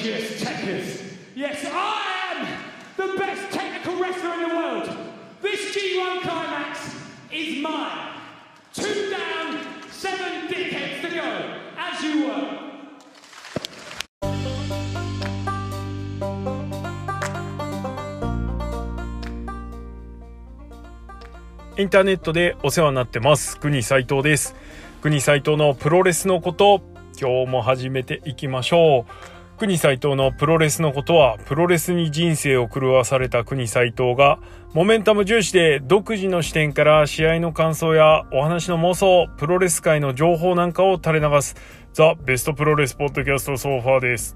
Demetrius Techers. Yes, I am the best technical wrestler in the world. This G1 climax is mine. Two down, seven decades to go. As you were. インターネットでお世話になってます国斉藤です国斉藤のプロレスのこと今日も始めていきましょう国斉藤のプロレスのことはプロレスに人生を狂わされた国斉藤がモメンタム重視で独自の視点から試合の感想やお話の妄想プロレス界の情報なんかを垂れ流す。ザ・ベストプロレスポッドキャストソファーです。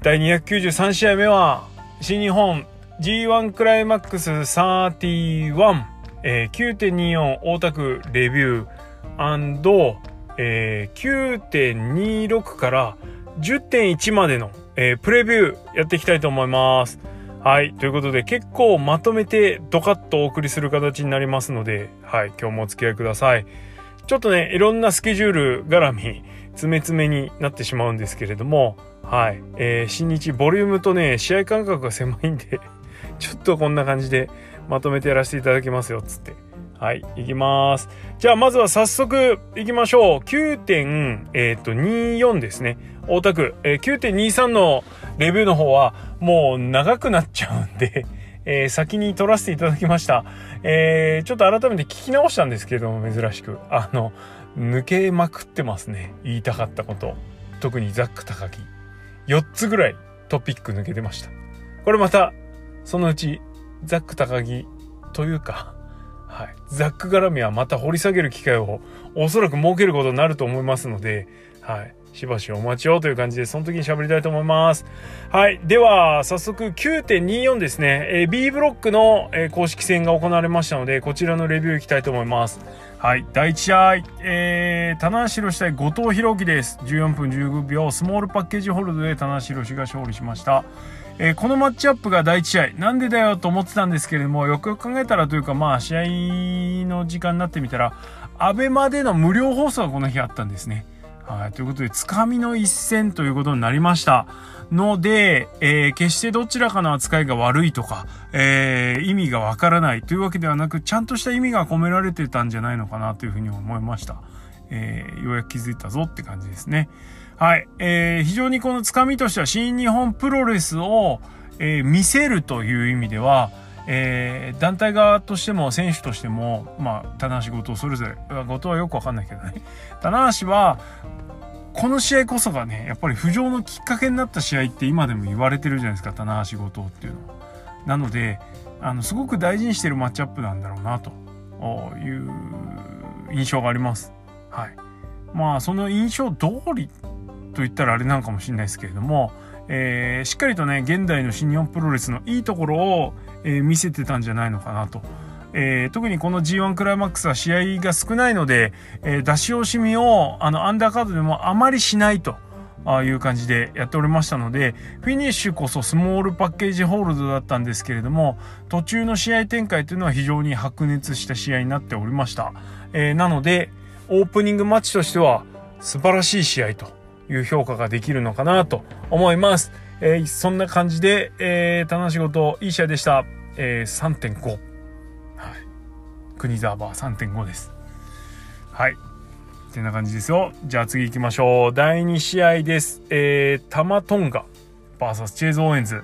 第293試合目は新日本 G1 クライマックス31えー、9.24大田区レビューえー、9.26から10.1までの、えー、プレビューやっていきたいと思います。はい。ということで結構まとめてドカッとお送りする形になりますので、はい。今日もお付き合いください。ちょっとね、いろんなスケジュール絡み、詰め詰めになってしまうんですけれども、はい。えー、新日ボリュームとね、試合間隔が狭いんで ちょっとこんな感じで、まとめてやらせていただきますよつってはい、いきます。じゃあ、まずは早速いきましょう。9.24ですね。大田区。えー、9.23のレビューの方は、もう長くなっちゃうんで、えー、先に撮らせていただきました。えー、ちょっと改めて聞き直したんですけれども、珍しく。あの、抜けまくってますね。言いたかったこと。特にザック高木。4つぐらいトピック抜けてました。これまた、そのうちザック高木というか、はい、ザック絡みはまた掘り下げる機会をおそらく設けることになると思いますので、はい、しばしお待ちをという感じで、その時に喋りたいと思います。はい。では、早速9.24ですね。えー、B ブロックの、えー、公式戦が行われましたので、こちらのレビューいきたいと思います。はい。第1試合、えー、棚橋宏対後藤弘樹です。14分15秒、スモールパッケージホールドで棚橋宏が勝利しました。えー、このマッチアップが第1試合、なんでだよと思ってたんですけれども、よくよく考えたらというか、まあ、試合の時間になってみたら、アベマでの無料放送がこの日あったんですね。はい。ということで、つかみの一戦ということになりました。ので、えー、決してどちらかの扱いが悪いとか、えー、意味がわからないというわけではなく、ちゃんとした意味が込められてたんじゃないのかなというふうに思いました。えー、ようやく気づいたぞって感じですね。はい。えー、非常にこのつかみとしては新日本プロレスを、え、見せるという意味では、えー、団体側としても選手としても、まあ、棚橋後藤それぞれ、後藤はよくわかんないけどね。棚橋は、この試合こそがね、やっぱり浮上のきっかけになった試合って今でも言われてるじゃないですか、棚橋後藤っていうのは。なので、あの、すごく大事にしてるマッチアップなんだろうな、という印象があります。はい。まあ、その印象通りと言ったらあれなのかもしれないですけれども、えー、しっかりとね、現代の新日本プロレスのいいところを、えー、見せてたんじゃないのかなと。えー、特にこの G1 クライマックスは試合が少ないので、えー、出し惜しみをあのアンダーカードでもあまりしないと。あいう感じでやっておりましたので、フィニッシュこそスモールパッケージホールドだったんですけれども、途中の試合展開というのは非常に白熱した試合になっておりました。えー、なので、オープニングマッチとしては素晴らしい試合という評価ができるのかなと思います。えー、そんな感じで、えー、棚仕事いい試合でした。えー、3.5。はい。国沢バー3.5です。はい。ってな感じですよ。じゃあ次行きましょう。第2試合です。えー、タマトンガ VS チェーズ・オーエンズ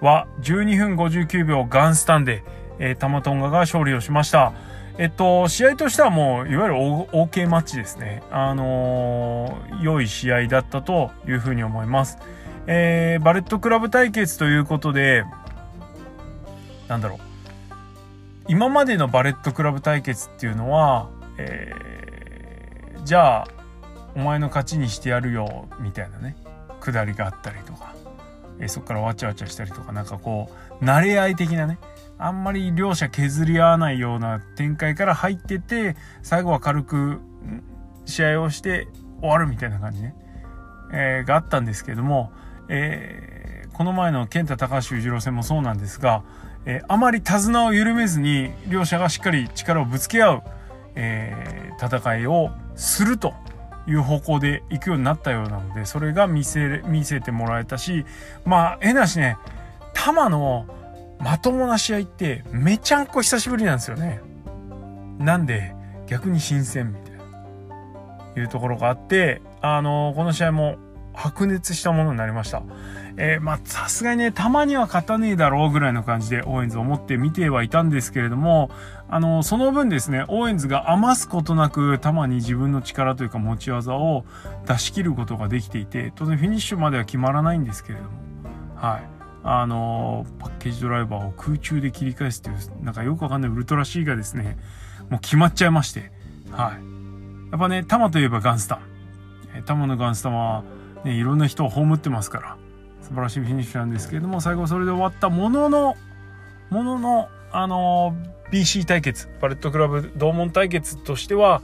は12分59秒ガンスタンで、えー、タマトンガが勝利をしました。えっと、試合としてはもう、いわゆる OK マッチですね。あのー、良い試合だったというふうに思います。えー、バレットクラブ対決ということで、なんだろう。今までのバレットクラブ対決っていうのは、えー、じゃあ、お前の勝ちにしてやるよ、みたいなね、くだりがあったりとか、えー、そこからわちゃわちゃしたりとか、なんかこう、慣れ合い的なね、あんまり両者削り合わないような展開から入ってて、最後は軽く試合をして終わるみたいな感じね、えー、があったんですけども、えー、この前の健太高橋裕次郎戦もそうなんですが、えー、あまり手綱を緩めずに両者がしっかり力をぶつけ合う、えー、戦いをするという方向で行くようになったようなので、それが見せ、見せてもらえたし、まあ、えなしね、玉のまともな試合ってめちゃんこ久しぶりなんですよね。なんで、逆に新鮮みたいな、いうところがあって、あのこの試合も白熱したものになりました。えー、まあ、さすがにね、たまには勝たねえだろうぐらいの感じで、オーエンズを持って見てはいたんですけれども、あの、その分ですね、オーエンズが余すことなく、タマに自分の力というか持ち技を出し切ることができていて、当然フィニッシュまでは決まらないんですけれども、はい。あの、パッケージドライバーを空中で切り返すという、なんかよくわかんないウルトラ C がですね、もう決まっちゃいまして、はい。やっぱね、タマといえばガンスタン。タマのガンスタンは、ね、いろんな人を葬ってますから、素晴らしいフィニッシュなんですけれども、最後それで終わったものの、ものの、あの BC 対決、バレットクラブ同門対決としては、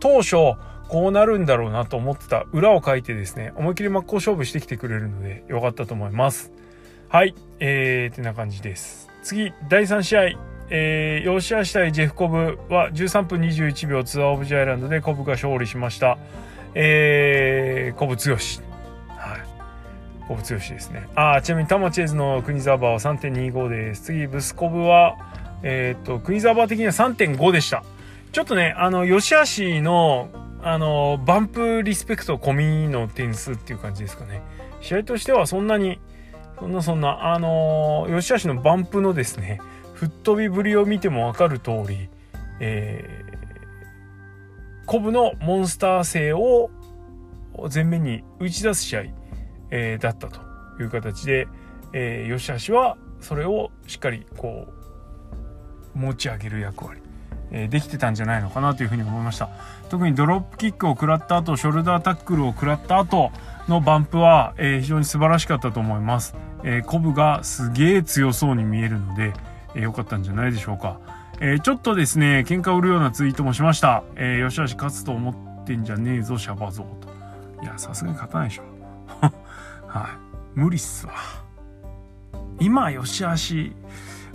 当初、こうなるんだろうなと思ってた裏を書いてですね、思いっきり真っ向勝負してきてくれるので、よかったと思います。はい、えー、ってな感じです。次、第3試合、えー、ヨシアシ対ジェフコブは13分21秒ツアーオブジャイランドでコブが勝利しました。えー、コブ強し。コブ強しですね。あちなみにタマチェーズの国沢バーは3.25です。次、ブスコブは、えっ、と、国沢バー的には3.5でした。ちょっとね、あの、吉橋の、あの、バンプリスペクト込みの点数っていう感じですかね。試合としてはそんなに、そんなそんな、あの、吉橋のバンプのですね、吹っ飛びぶりを見てもわかる通り、えー、コブのモンスター性を前面に打ち出す試合えー、だったという形で、えー、吉橋はそれをしっかりこう持ち上げる役割、え、できてたんじゃないのかなというふうに思いました特にドロップキックを食らった後ショルダータックルを食らった後のバンプは、えー、非常に素晴らしかったと思います、えー、コブがすげえ強そうに見えるので良、えー、かったんじゃないでしょうかえー、ちょっとですね、喧嘩売るようなツイートもしました。えー、吉橋勝つと思ってんじゃねえぞ、シャバゾウと。いや、さすがに勝たないでしょ。はい。無理っすわ。今、吉橋、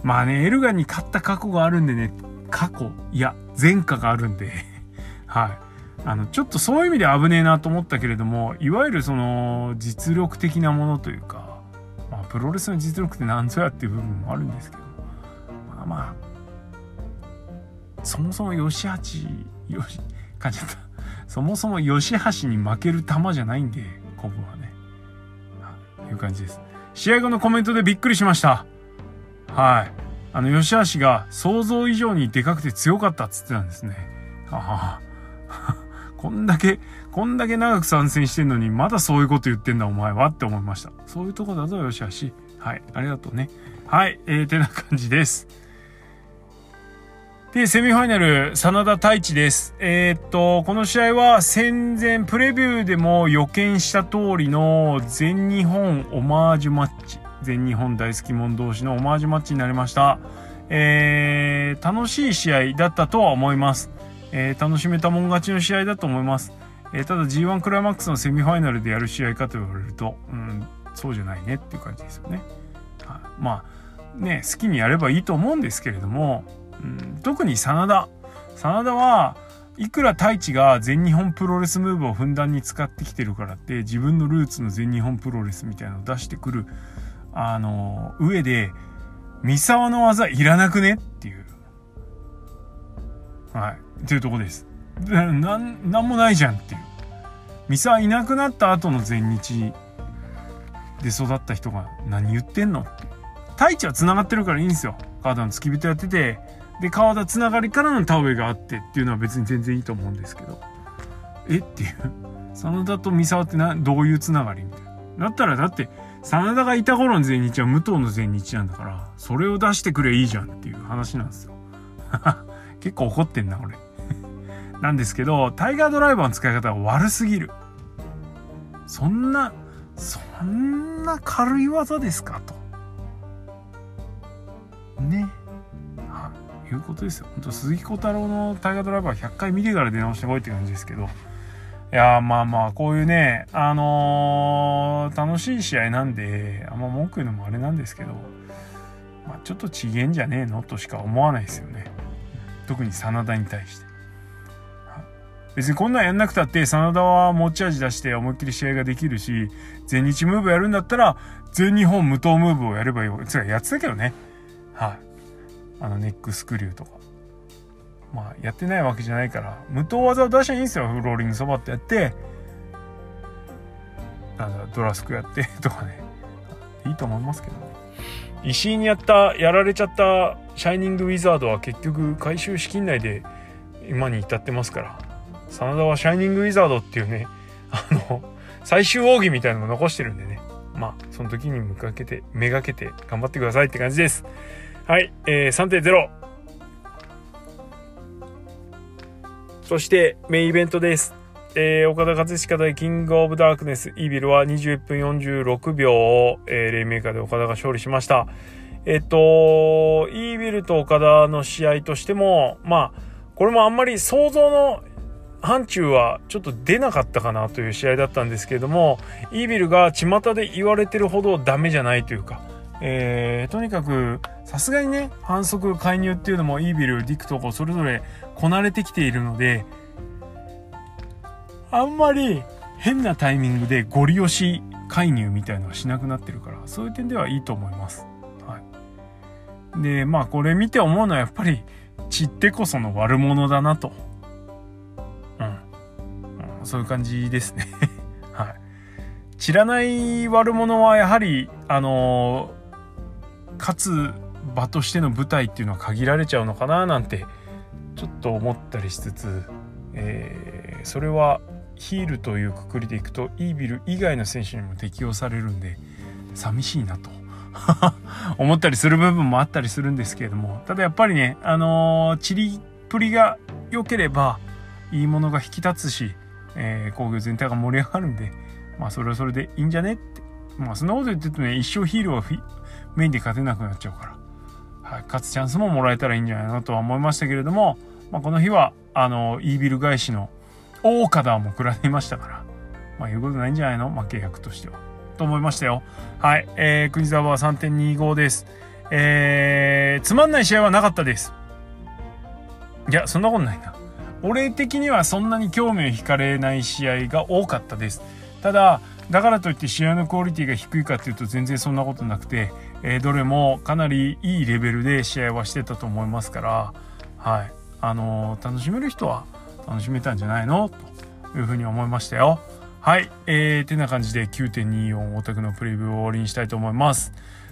まあね、エルガンに勝った過去があるんでね、過去、いや、前科があるんで はい。あの、ちょっとそういう意味で危ねえなと思ったけれども、いわゆるその、実力的なものというか、まあ、プロレスの実力って何ぞやっていう部分もあるんですけど、まあまあ、そもそも吉橋、よし、感じゃった。そもそも吉橋に負ける球じゃないんで、コブは。いう感じです。試合後のコメントでびっくりしました。はい。あの、吉橋が想像以上にでかくて強かったっつってたんですね。ああ。こんだけ、こんだけ長く参戦してんのに、まだそういうこと言ってんだお前はって思いました。そういうとこだぞ、吉橋。はい。ありがとうね。はい。えー、てな感じです。で、セミファイナル、真田太一です。えー、っと、この試合は戦前、プレビューでも予見した通りの全日本オマージュマッチ。全日本大好き者同士のオマージュマッチになりました。えー、楽しい試合だったとは思います。えー、楽しめたもん勝ちの試合だと思います。えー、ただ G1 クライマックスのセミファイナルでやる試合かと言われると、うん、そうじゃないねっていう感じですよね。は、まあ、ね、好きにやればいいと思うんですけれども、うん、特に真田。真田はいくら太一が全日本プロレスムーブをふんだんに使ってきてるからって自分のルーツの全日本プロレスみたいなのを出してくる、あの、上で、三沢の技いらなくね？っていう。はい。っていうとこです。な、なんもないじゃんっていう。三沢いなくなった後の全日で育った人が何言ってんの？太一は繋がってるからいいんですよ。カードの付き人やってて、で、川田つながりからの田植えがあってっていうのは別に全然いいと思うんですけど。え？っていう。真田と三沢ってな、どういうつながりみたいな。だったら、だって、真田がいた頃の全日は武藤の全日なんだから、それを出してくれいいじゃんっていう話なんですよ。結構怒ってんな、俺。なんですけど、タイガードライバーの使い方が悪すぎる。そんな、そんな軽い技ですかと。ね。いうことですよ。本当鈴木小太郎の大河ドライバー100回見てから出直してこいって感じですけど。いやまあまあ、こういうね、あのー、楽しい試合なんで、あんま文句言うのもあれなんですけど、まあ、ちょっとちげんじゃねえのとしか思わないですよね。特に真田に対して。別にこんなんやんなくたって真田は持ち味出して思いっきり試合ができるし全日ムーブやるんだったら全日本無糖ムーブをやればいいつかやってたけどねはいあのネックスクリューとか。まあやってないわけじゃないから無糖技を出しゃいいんですよ。フローリングそばってやって。なんだドラスクやって とかね。いいと思いますけどね。石井にやったやられちゃったシャイニングウィザードは結局回収資金内で今に至ってますから。真田はシャイニングウィザードっていうねあの最終奥義みたいなのも残してるんでね。まあその時に向かけてめがけて頑張ってくださいって感じです。はいえー、3.0そしてメインイベントです。えー、岡田和親対キングオブダークネス。イービルは21分46秒を、えー、レイメーカーで岡田が勝利しました。えっと、イービルと岡田の試合としても、まあ、これもあんまり想像の範疇はちょっと出なかったかなという試合だったんですけれども、イービルが巷で言われてるほどダメじゃないというか、えー、とにかく、さすがにね、反則介入っていうのもイービル、ディクとこうそれぞれこなれてきているので、あんまり変なタイミングでゴリ押し介入みたいのはしなくなってるからそういう点ではいいと思います。はい、でまあこれ見て思うのはやっぱり散ってこその悪者だなと、うん、うん、そういう感じですね。はい、散らない悪者はやはりあのー、勝つ場としての舞台っていうのは限られちゃうのかななんてちょっと思ったりしつつ、えー、それはヒールというくくりでいくとイービル以外の選手にも適用されるんで寂しいなと 思ったりする部分もあったりするんですけれどもただやっぱりねあのー、チリプリが良ければいいものが引き立つし、えー、工業全体が盛り上がるんでまあそれはそれでいいんじゃねって。まあそんなこと言ってるとね一生ヒールはメインで勝てなくなっちゃうから、はい、勝つチャンスももらえたらいいんじゃないのとは思いましたけれども、まあ、この日はあのイービル返しの大岡田も食らいましたから、まあ言うことないんじゃないの？負け役としては。と思いましたよ。はい。えー、国沢は3.25です。えー、つまんない試合はなかったです。いや、そんなことないな。俺的にはそんなに興味を惹かれない試合が多かったです。ただ、だからといって試合のクオリティが低いかっていうと全然そんなことなくて、えー、どれもかなりいいレベルで試合はしてたと思いますから、はい。あのー、楽しめる人は楽しめたんじゃないの？というふうに思いましたよ。はい。えー、てな感じで9.24オタクのプレビューを終わりにしたいと思います。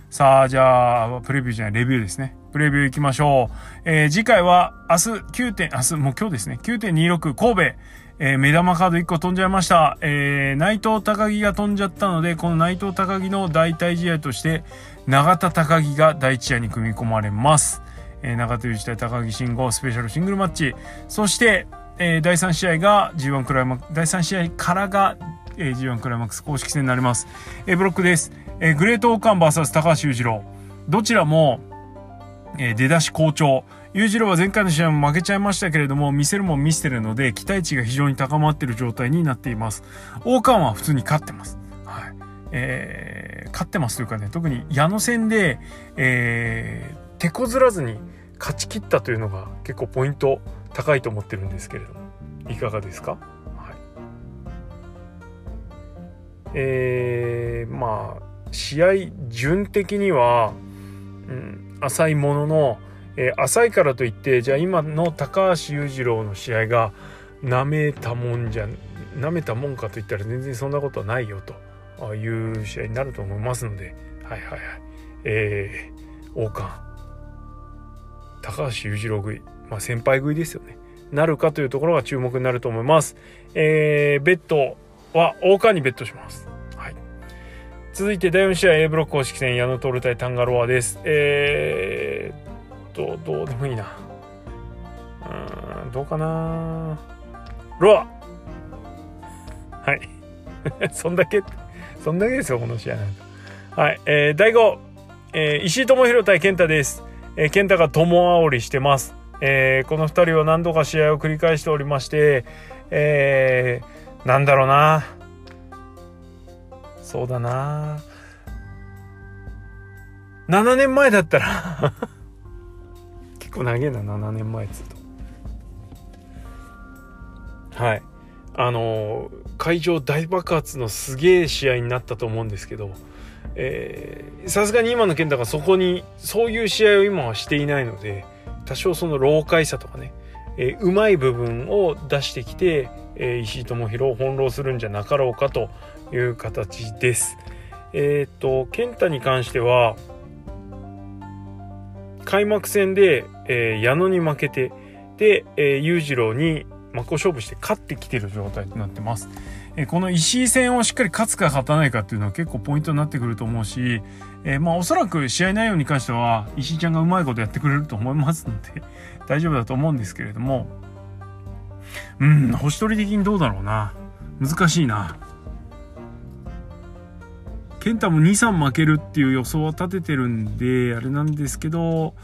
さあ、じゃあ、プレビューじゃない、レビューですね。プレビュー行きましょう。えー、次回は明日9点、明日、もう今日ですね。9.26神戸。えー、目玉カード1個飛んじゃいました。えー、内藤高木が飛んじゃったので、この内藤高木の代替試合として、永田高木が第1試合に組み込まれます。えー、永田裕二対高木慎吾スペシャルシングルマッチ。そして、えー、第3試合が G1 クライマックス、第3試合からが、えー、G1 クライマックス公式戦になります。えー、ブロックです。えー、グレートオーカン VS 高橋裕次郎。どちらも、えー、出だし好調。裕次郎は前回の試合も負けちゃいましたけれども、見せるもん見せてるので、期待値が非常に高まっている状態になっています。オーカンは普通に勝ってます。はい。えー、勝ってますというかね、特に矢野戦で、えー、手こずらずに勝ち切ったというのが結構ポイント高いと思ってるんですけれどもいかがですか、はいえー、まあ試合順的には、うん、浅いものの、えー、浅いからといってじゃあ今の高橋裕次郎の試合がなめたもんじゃなめたもんかといったら全然そんなことはないよという試合になると思いますのではいはいはいえー、王冠高橋裕次郎食いまあ、先輩食いですよね。なるかというところが注目になると思います。えー、ベッドは大川にベッドします。続いて第4試合 A ブロック公式戦矢野徹対タンガロアです。えーと、どうでもいいな。うん、どうかなロアはい。そんだけ、そんだけですよ、この試合なんか。はい。えー、第5、えー、石井智弘対健太です。えー、健太が友煽りしてます。えー、この2人は何度か試合を繰り返しておりまして、えー、なんだろうなそうだな7年前だったら結構長えな7年前っつうとはいあの会場大爆発のすげえ試合になったと思うんですけどさすがに今の健太がそこにそういう試合を今はしていないので多少その老快さとかね、えー、うまい部分を出してきて、えー、石井智弘を翻弄するんじゃなかろうかという形です。えっ、と健太に関しては開幕戦で、えー、矢野に負けてで、えー、裕次郎に真っ向勝負して勝ってきてる状態となってます。えこの石井戦をしっかり勝つか勝たないかっていうのは結構ポイントになってくると思うし、えー、まあおそらく試合内容に関しては石井ちゃんがうまいことやってくれると思いますので 大丈夫だと思うんですけれども。うん星取り的にどうだろうな。難しいな。健太も23負けるっていう予想は立ててるんであれなんですけど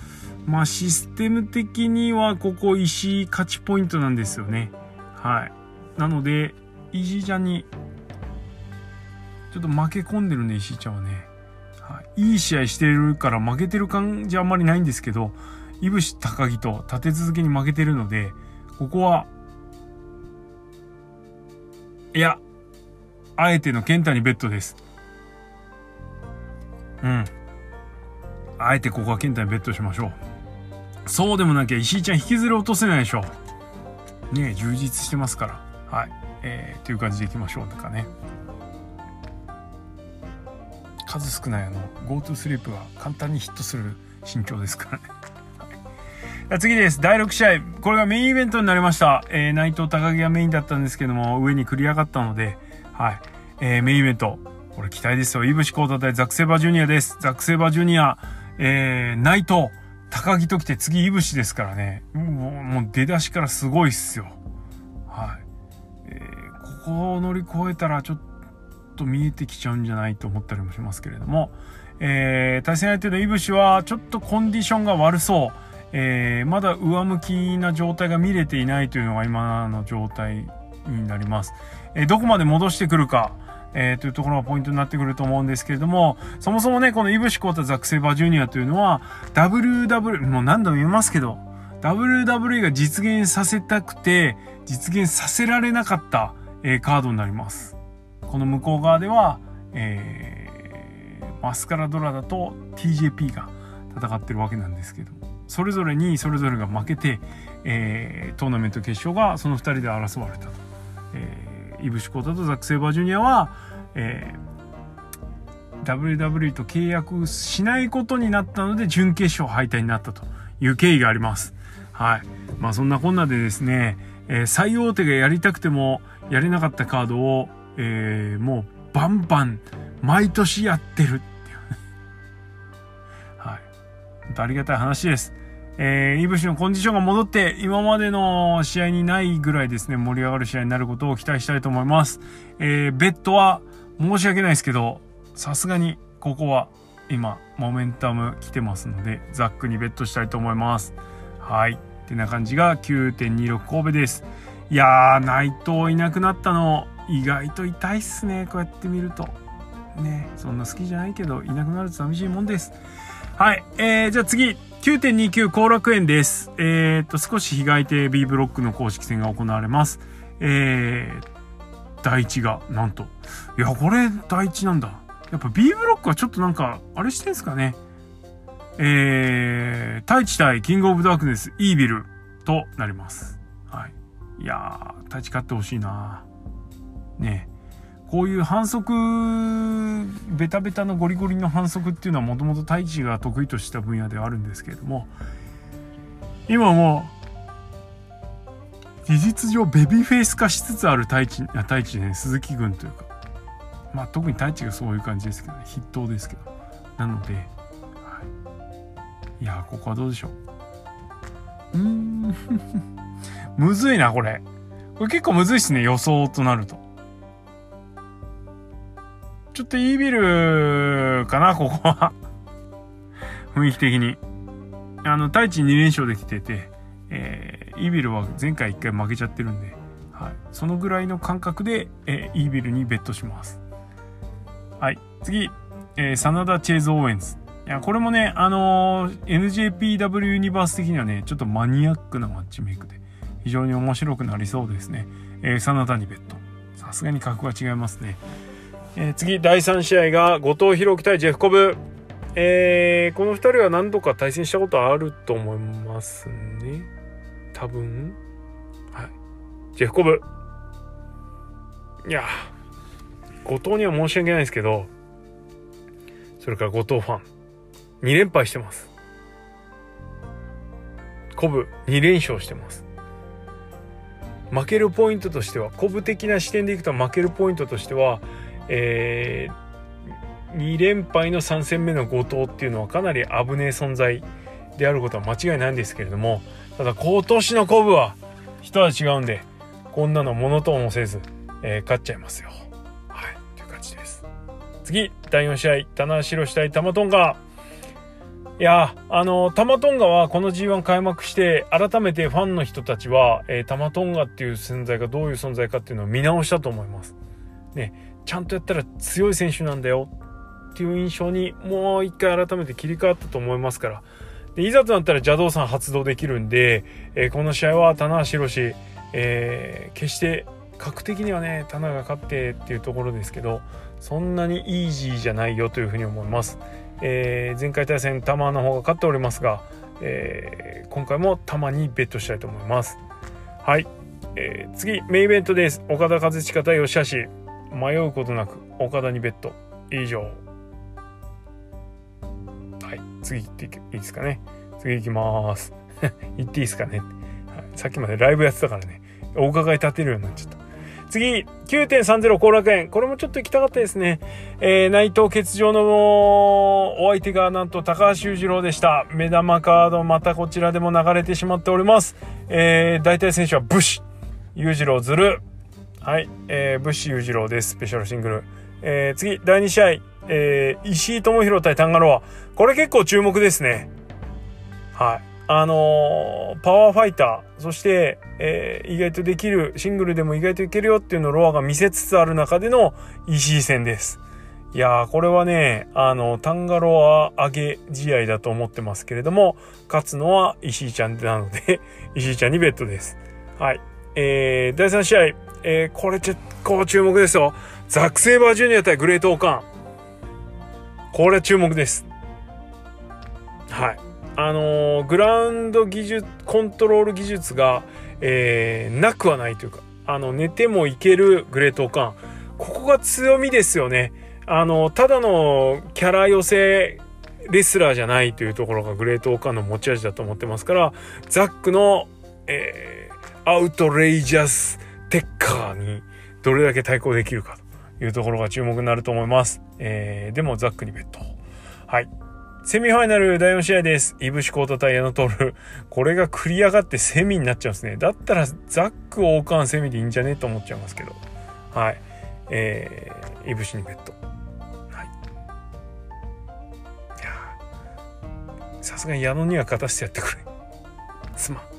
まあシステム的にはここ石井勝ちポイントなんですよね。はい。なので石井ちゃんにちょっと負け込んでるね石井ちゃんはね、はい、いい試合してるから負けてる感じあんまりないんですけどいぶし高木と立て続けに負けてるのでここはいやあえての健太にベットです。うんあえてここは健太にベットしましょうそうでもなきゃ石井ちゃん引きずり落とせないでしょね充実してますからはいえー、という感じでいきましょうとかね数少ないあの GoTo スリープが簡単にヒットする身長ですからね 次です。第6試合。これがメインイベントになりました。えー、内藤高木がメインだったんですけども、上に繰り上がったので、はい。えー、メインイベント。これ期待ですよ。いぶしコータ対ザクセバジュニアです。ザクセバジュニア、えー、内藤、高木と来て次いぶしですからね。もう、出だしからすごいっすよ。はい。えーここを乗り越えたらちょっと見えてきちゃうんじゃないと思ったりもしますけれども、えー、対戦相手のイブシはちょっとコンディションが悪そう、えー、まだ上向きな状態が見れていないというのが今の状態になります。えー、どこまで戻してくるか、えー、というところがポイントになってくると思うんですけれども、そもそもね、このイブシコータザクセバージュニアというのは、WW、もう何度も言いますけど、WWE が実現させたくて、実現させられなかった、えー、カードになります。この向こう側では、えー、マスカラドラダと TJP が戦ってるわけなんですけどそれぞれにそれぞれが負けて、えー、トーナメント決勝がその2人で争われたと。イブシコータとザック・セイバージュニアは、えー、WW と契約しないことになったので準決勝敗退になったという経緯があります。はい。まあそんなこんなでですね、えー、最大手がやりたくてもやれなかったカードを、えー、もうバンバン毎年やってるっていう。はい。ありがたい話です。えー、イブシのコンディションが戻って、今までの試合にないぐらいですね、盛り上がる試合になることを期待したいと思います。えー、ベッドは申し訳ないですけど、さすがにここは今、モメンタム来てますので、ザックにベットしたいと思います。はい。ってな感じが9.26神戸です。いやー、内藤いなくなったの、意外と痛いっすね。こうやって見ると。ね、そんな好きじゃないけど、いなくなると寂しいもんです。はい、えー、じゃあ次、9.29後楽園です。えー、っと、少し被害艇 B ブロックの公式戦が行われます。えー、第一が、なんと。いや、これ、第一なんだ。やっぱ B ブロックはちょっとなんか、あれしてんすかね。えー、太一対キングオブダークネス、イービルとなります。はい。いやー、立ち勝ってほしいなねこういう反則、ベタベタのゴリゴリの反則っていうのはもともと太一が得意とした分野ではあるんですけれども、今も事実上ベビーフェイス化しつつある太一、太一ね、鈴木軍というか、まあ特に太一がそういう感じですけど、ね、筆頭ですけど。なので、はい、いやここはどうでしょう。うん むずいな、これ。これ結構むずいっすね、予想となると。ちょっといいビルかな、ここは。雰囲気的に。あの、太一2連勝できてて、えー、イービルは前回1回負けちゃってるんで、はい。そのぐらいの感覚で、えー、イービルにベットします。はい。次、えー、真田チェイズ・オーエンズ。いや、これもね、あのー、NJPW ユニバース的にはね、ちょっとマニアックなマッチメイクで、非常に面白くなりそうですね。えー、真田にベッド。さすがに格が違いますね。えー、次、第3試合が後藤弘樹対ジェフコブ。えー、この2人は何度か対戦したことあると思いますね。多分。はい。ジェフコブ。いや、後藤には申し訳ないですけど、それから後藤ファン、2連敗してます。コブ2連勝してます。負けるポイントとしては、コブ的な視点でいくと負けるポイントとしては、えー、2連敗の3戦目の後藤っていうのはかなり危ねえ存在であることは間違いないんですけれども、ただ今年のコブは人は違うんで、こんなのものともせず、えー、勝っちゃいますよ。はい、という感じです。次、第4試合、棚橋宏対玉トンガ。いや、あの、玉トンガはこの G1 開幕して、改めてファンの人たちは、えー、玉トンガっていう存在がどういう存在かっていうのを見直したと思います。ね、ちゃんとやったら強い選手なんだよ。っていう印象にもう一回改めて切り替わったと思いますから。でいざとなったら邪道さん発動できるんで、えー、この試合は棚橋宏、えー、決して格的にはね棚が勝ってっていうところですけどそんなにイージーじゃないよというふうに思います、えー、前回対戦玉の方が勝っておりますが、えー、今回も玉にベットしたいと思います。はい、えー、次メインイベントです。岡田和親対吉橋。迷うことなく岡田にベット以上はい次行っていいですかね次行きます 行っていいですかね、はい、さっきまでライブやってたからねお伺い立てるようになっちゃった次、9.30後楽園。これもちょっと行きたかったですね。えー、内藤欠場のお相手がなんと高橋裕次郎でした。目玉カードまたこちらでも流れてしまっております。えー、大体選手は武士、裕次郎ずる。はい、えー、武士裕次郎です。スペシャルシングル。えー、次、第2試合、えー、石井智弘対タンガロア。これ結構注目ですね。はい。あのー、パワーファイター、そして、えー、意外とできる、シングルでも意外といけるよっていうのをロアが見せつつある中での石井戦です。いやー、これはね、あの、タンガロア上げ試合だと思ってますけれども、勝つのは石井ちゃんなので石井ちゃんにベットです。はい。えー、第3試合、えー、これ結構注目ですよ。ザック・セイバージュニア対グレート・オカン。これ注目です。はい。あのー、グラウンド技術コントロール技術が、えー、なくはないというかあの寝てもいけるグレートオカンここが強みですよねあのただのキャラ寄せレスラーじゃないというところがグレートオカンの持ち味だと思ってますからザックの、えー、アウトレイジャステッカーにどれだけ対抗できるかというところが注目になると思います、えー、でもザックにベットはいセミファイナル第4試合です。イブシコータ対矢野トル。これが繰り上がってセミになっちゃうんですね。だったらザック王冠セミでいいんじゃね？と思っちゃいますけど。はい。えー、イブシにベッド。はい。いやさすがに矢野には勝たせてやってくれ。すまん。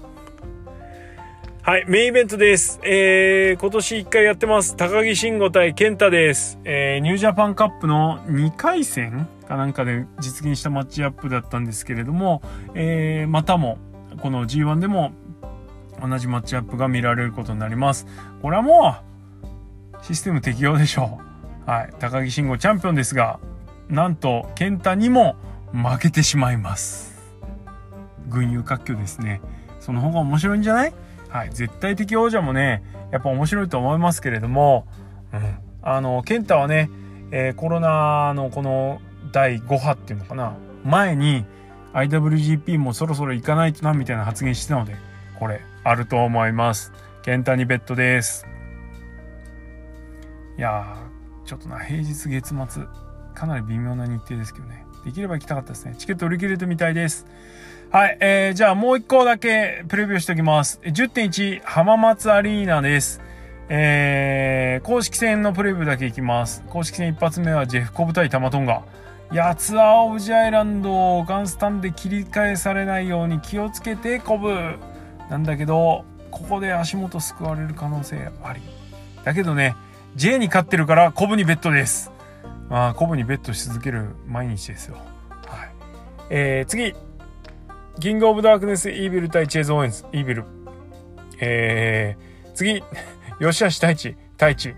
はい、メインイベントです。えー、今年1回やってます。高木慎吾対健太です。えー、ニュージャパンカップの2回戦かなんかで実現したマッチアップだったんですけれども、えー、またも、この G1 でも同じマッチアップが見られることになります。これはもう、システム適用でしょう。はい、高木慎吾チャンピオンですが、なんと、健太にも負けてしまいます。群雄割拠ですね。その方が面白いんじゃない？はい、絶対的王者もね、やっぱ面白いと思いますけれども、うん、あの、健太はね、えー、コロナのこの第5波っていうのかな、前に IWGP もそろそろ行かないとなみたいな発言してたので、これ、あると思います。健太にベッドです。いやー、ちょっとな、平日月末、かなり微妙な日程ですけどね。できれば行きたかったですね。チケット売り切れてみたいです。はい、えー、じゃあもう一個だけプレビューしておきます。10.1浜松アリーナです。えー、公式戦のプレビューだけいきます。公式戦一発目はジェフコブ対タマトンガ。やツアオブジアイランドをガンスタンで切り返されないように気をつけてコブ。なんだけど、ここで足元救われる可能性あり。だけどね、J に勝ってるからコブにベットです。まあ、コブにベットし続ける毎日ですよ。はい。えー、次。キングオブダークネスイービル対チェーズ・オーエンズ。イービル。えー、次。吉橋太一、太一。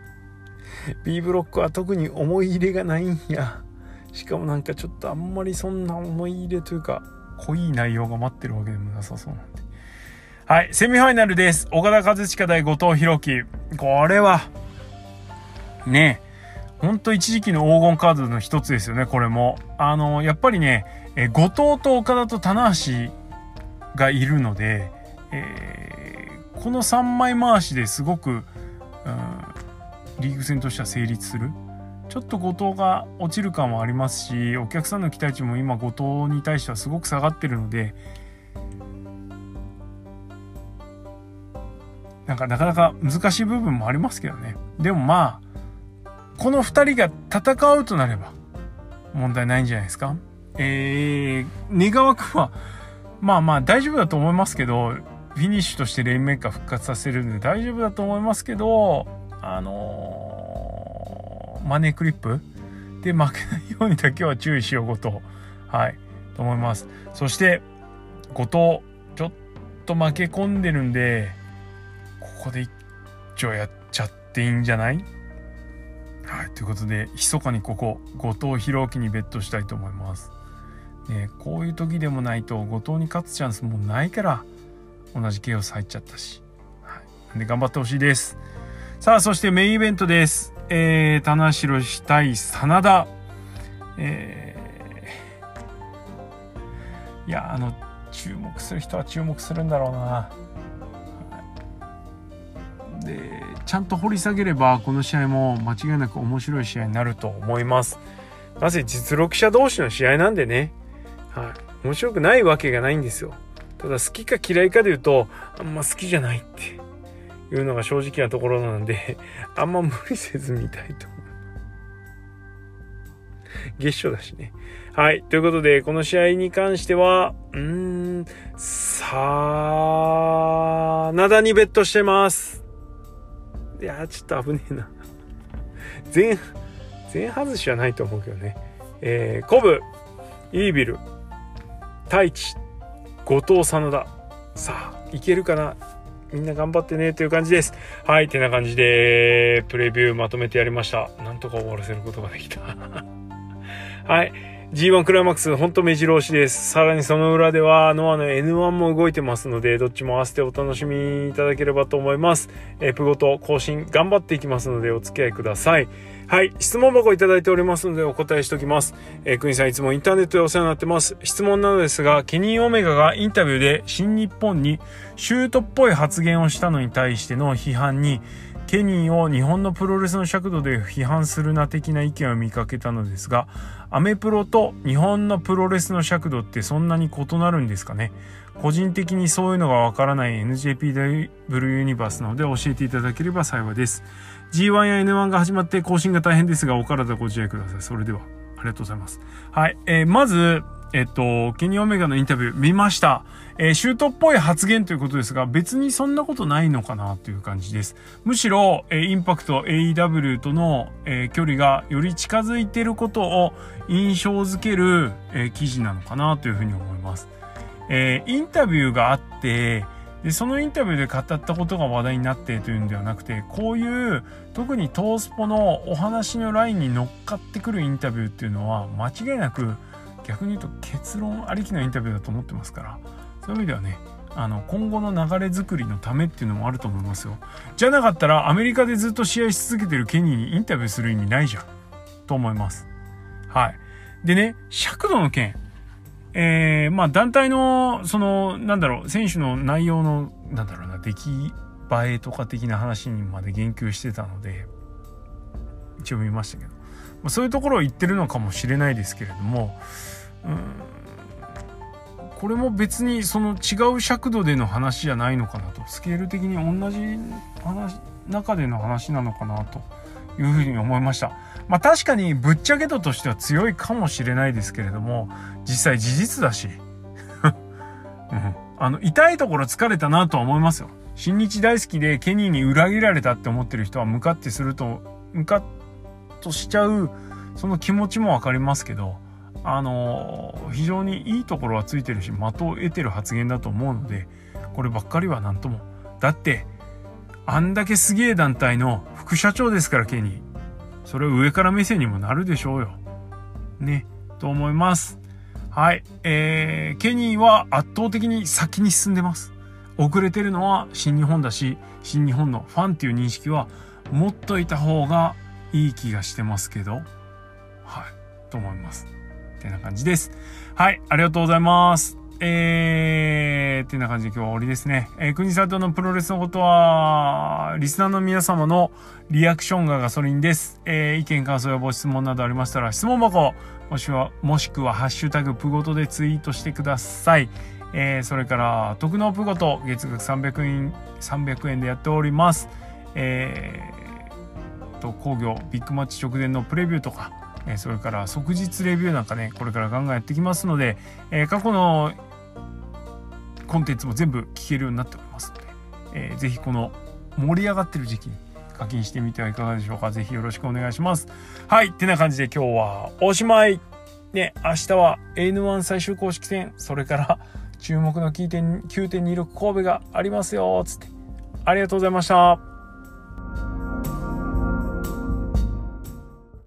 B ブロックは特に思い入れがないんや。しかもなんかちょっとあんまりそんな思い入れというか、濃い内容が待ってるわけでもなさそうなんで。はい、セミファイナルです。岡田和親対後藤弘樹。これは、ねえ、ほんと一時期の黄金カードの一つですよね、これも。あの、やっぱりね、え後藤と岡田と棚橋がいるので、えー、この3枚回しですごく、うん、リーグ戦としては成立する。ちょっと後藤が落ちる感もありますしお客さんの期待値も今後藤に対してはすごく下がってるのでなんかなかなか難しい部分もありますけどねでもまあこの2人が戦うとなれば問題ないんじゃないですか？えー、根川君はまあまあ大丈夫だと思いますけどフィニッシュとしてレインメーカー復活させるんで大丈夫だと思いますけどあのーマネークリップ？で負けないようにだけは注意しようこと。はい。と思います。そして、後藤、ちょっと負け込んでるんで、ここで一丁やっちゃっていいんじゃない？はい。ということで、密かにここ、後藤弘樹にベットしたいと思います。ね、こういう時でもないと、後藤に勝つチャンスもないから、同じケイオス入っちゃったし。はい。で、頑張ってほしいです。さあ、そしてメインイベントです。えー、棚城対真田。えー、いや、あの、注目する人は注目するんだろうな。で、ちゃんと掘り下げれば、この試合も間違いなく面白い試合になると思います。なぜ実力者同士の試合なんでね。はい。面白くないわけがないんですよ。ただ好きか嫌いかで言うと、あんま好きじゃないって。いうのが正直なところなんで、あんま無理せず見たいと思う。月初だしね。はい。ということで、この試合に関しては、うーん、さあ、灘にベットしてます。いやちょっと危ねえな。全、全外しはないと思うけどね。えー、コブ、イービル、太一、後藤真田。さあ、いけるかな？みんな頑張ってねという感じです。はい、てな感じで、プレビューまとめてやりました。なんとか終わらせることができた。はい。G1 クライマックス、ほんと目白押しです。さらにその裏では、ノアの N1 も動いてますので、どっちも合わせてお楽しみいただければと思います。えー、プごと更新頑張っていきますので、お付き合いください。はい。質問箱いただいておりますのでお答えしておきます。えー、クニさんいつもインターネットでお世話になってます。質問なのですが、ケニー・オメガがインタビューで新日本にシュートっぽい発言をしたのに対しての批判に、ケニーを日本のプロレスの尺度で批判するな的な意見を見かけたのですが、アメプロと日本のプロレスの尺度ってそんなに異なるんですかね？個人的にそういうのがわからない NJPW ユニバースなので教えていただければ幸いです。G1 や N1 が始まって更新が大変ですが、お体ご自愛ください。それでは、ありがとうございます。はい。えー、まず、えっと、ケニー・オメガのインタビュー見ました。えー、シュートっぽい発言ということですが、別にそんなことないのかなという感じです。むしろ、えー、インパクト AEW との、えー、距離がより近づいていることを印象づける、え記事なのかなというふうに思います。えインタビューがあって、で、そのインタビューで語ったことが話題になってというんではなくて、こういう特にトースポのお話のラインに乗っかってくるインタビューっていうのは間違いなく逆に言うと結論ありきのインタビューだと思ってますからそういう意味ではねあの今後の流れ作りのためっていうのもあると思いますよ。じゃなかったらアメリカでずっと試合し続けてるケニーにインタビューする意味ないじゃん。と思います。はい。でね尺度の件。えー、まあ団体のそのなんだろう選手の内容のなんだろうな出来栄えとか的な話にまで言及してたので一応見ましたけど、ま、そういうところを言ってるのかもしれないですけれどもうんこれも別にその違う尺度での話じゃないのかなとスケール的に同じ話中での話なのかなというふうに思いました。まあ確かにぶっちゃけ度としては強いかもしれないですけれども実際事実だし、うん、あの痛いところ疲れたなとは思いますよ。新日大好きでケニーに裏切られたって思ってる人は向かってするとムカッとしちゃうその気持ちもわかりますけどあの非常にいいところはついてるし的を得てる発言だと思うのでこればっかりは何とも。だってあんだけすげえ団体の副社長ですからケニー。それ上から目線にもなるでしょうよ。ねと思います。はい。えー、ケニーは圧倒的に先に進んでます。遅れてるのは新日本だし新日本のファンっていう認識は持っといた方がいい気がしてますけどはいと思いますってな感じですはいありがとうございますえー、ってな感じで今日は終わりですね。えー、国里のプロレスのことは、リスナーの皆様のリアクションがガソリンです。えー、意見、感想やご質問などありましたら、質問箱、もしくは、もしくは、ハッシュタグプゴトでツイートしてください。えー、それから、特納プゴト、月額300円、300円でやっております。えー、と、工業、ビッグマッチ直前のプレビューとか、えそれから即日レビューなんかね、これからガンガンやってきますので、え過去のコンテンツも全部聞けるようになっておりますので、えー、ぜひこの盛り上がってる時期に課金してみてはいかがでしょうか。ぜひよろしくお願いします。はい。ってな感じで今日はおしまい。ね、明日は N1 最終公式戦、それから注目の9.26神戸がありますよ、つって。ありがとうございました。